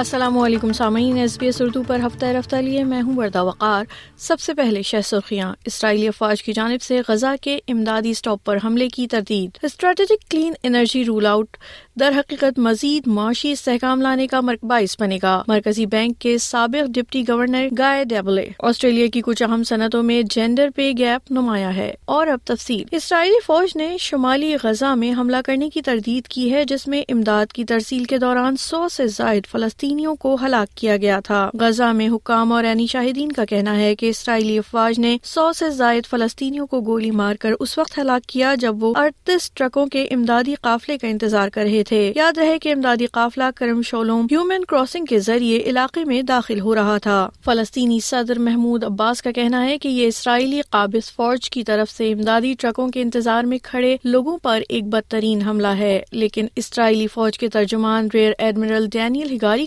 السلام علیکم سامعین ایس بی ایس اردو پر ہفتہ رفتہ لیے میں ہوں وردہ وقار سب سے پہلے شہ سرخیاں اسرائیلی افواج کی جانب سے غزہ کے امدادی اسٹاپ پر حملے کی تردید strategic clean energy roll out در حقیقت مزید معاشی استحکام لانے کا باعث بنے گا مرکزی بینک کے سابق deputy governor Guy Debelle Australia کی کچھ اہم صنعتوں میں جینڈر پے گیپ نمایاں ہے اور اب تفصیل اسرائیلی فوج نے شمالی غزہ میں حملہ کرنے کی تردید کی ہے جس میں امداد کی ترسیل کے دوران سو سے زائد فلسطین فلسطینیوں کو ہلاک کیا گیا تھا غزہ میں حکام اور عینی شاہدین کا کہنا ہے کہ اسرائیلی افواج نے سو سے زائد فلسطینیوں کو گولی مار کر اس وقت ہلاک کیا جب وہ اڑتیس ٹرکوں کے امدادی قافلے کا انتظار کر رہے تھے یاد رہے کہ امدادی قافلہ کرم شولوم ہیومن کراسنگ کے ذریعے علاقے میں داخل ہو رہا تھا فلسطینی صدر محمود عباس کا کہنا ہے کہ یہ اسرائیلی قابض فوج کی طرف سے امدادی ٹرکوں کے انتظار میں کھڑے لوگوں پر ایک بدترین حملہ ہے لیکن اسرائیلی فوج کے ترجمان rear admiral Daniel Hagari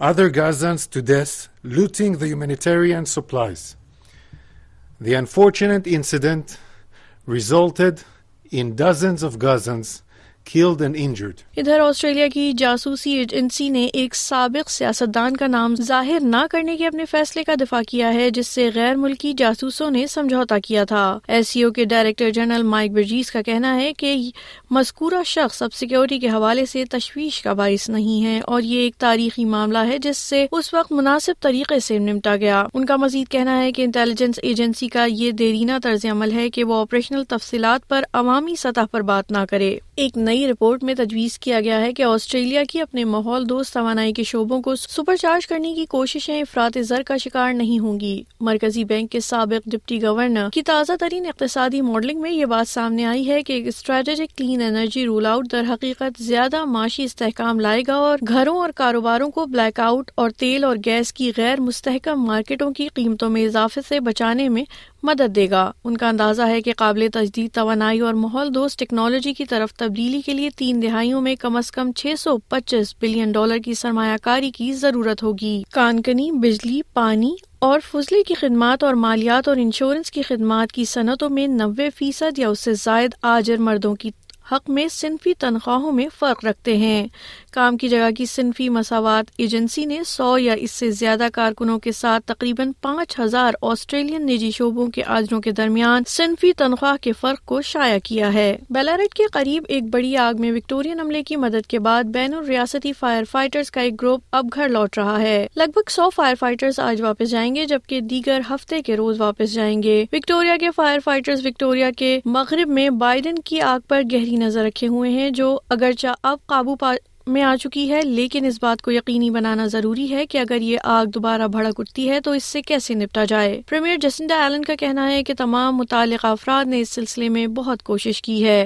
other Gazans to death, looting the humanitarian supplies. The unfortunate incident resulted in dozens of Gazans ادھر آسٹریلیا کی جاسوسی ایجنسی نے ایک سابق سیاست دان کا نام ظاہر نہ کرنے کے اپنے فیصلے کا دفاع کیا ہے جس سے غیر ملکی جاسوسوں نے سمجھوتا کیا تھا ایس سی او کے ڈائریکٹر جنرل مائک برجیز کا کہنا ہے کہ مذکورہ شخص اب سیکیورٹی کے حوالے سے تشویش کا باعث نہیں ہے اور یہ ایک تاریخی معاملہ ہے جس سے اس وقت مناسب طریقے سے نمٹا گیا ان کا مزید کہنا ہے کہ انٹیلیجنس ایجنسی کا یہ دیرینہ طرز عمل ہے کہ وہ آپریشنل تفصیلات پر عوامی سطح پر بات نہ کرے ایک نئی رپورٹ میں تجویز کیا گیا ہے کہ آسٹریلیا کی اپنے ماحول دوست توانائی کے شعبوں کو سپر چارج کرنے کی کوششیں افراد زر کا شکار نہیں ہوں گی مرکزی بینک کے سابق ڈپٹی گورنر کی تازہ ترین اقتصادی ماڈلنگ میں یہ بات سامنے آئی ہے کہ ایک strategic clean energy roll out در حقیقت زیادہ معاشی استحکام لائے گا اور گھروں اور کاروباروں کو بلیک آؤٹ اور تیل اور گیس کی غیر مستحکم مارکیٹوں کی قیمتوں میں اضافے سے بچانے میں مدد دے گا ان کا اندازہ ہے کہ قابل تجدید توانائی اور ماحول دوست ٹیکنالوجی کی طرف تبدیلی کے لیے تین دہائیوں میں کم از کم چھ سو پچیس بلین ڈالر کی سرمایہ کاری کی ضرورت ہوگی کانکنی بجلی پانی اور فضلے کی خدمات اور مالیات اور انشورنس کی خدمات کی صنعتوں میں نوے فیصد یا اس سے زائد آجر مردوں کی حق میں صنفی تنخواہوں میں فرق رکھتے ہیں کام کی جگہ کی صنفی مساوات ایجنسی نے سو یا اس سے زیادہ کارکنوں کے ساتھ تقریباً پانچ ہزار آسٹریلین نجی شعبوں کے آجروں کے درمیان صنفی تنخواہ کے فرق کو شائع کیا ہے بیلارٹ کے قریب ایک بڑی آگ میں وکٹورین عملے کی مدد کے بعد بین الریاستی فائر فائٹرز کا ایک گروپ اب گھر لوٹ رہا ہے لگ بھگ سو فائر فائٹرز آج واپس جائیں گے جبکہ دیگر ہفتے کے روز واپس جائیں گے وکٹوریا کے فائر فائٹرز وکٹوریا کے مغرب میں بائیڈن کی آگ پر گہری نظر رکھے ہوئے ہیں جو اگرچہ اب قابو پا میں آ چکی ہے لیکن اس بات کو یقینی بنانا ضروری ہے کہ اگر یہ آگ دوبارہ بھڑک اٹھتی ہے تو اس سے کیسے نپٹا جائے پریمیئر جسنڈا ایلن کا کہنا ہے کہ تمام متعلقہ افراد نے اس سلسلے میں بہت کوشش کی ہے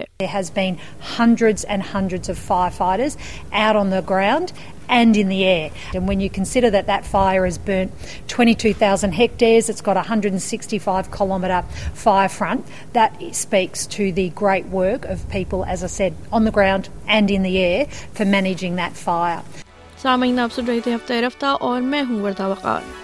and in the air. And when you consider that that fire has burnt 22,000 hectares, it's got a 165 kilometre fire front, that speaks to the great work of people, as I said, on the ground and in the air for managing that fire. سامعین آپ سن رہے تھے ہفتہ رفتہ اور میں ہوں وردہ وقار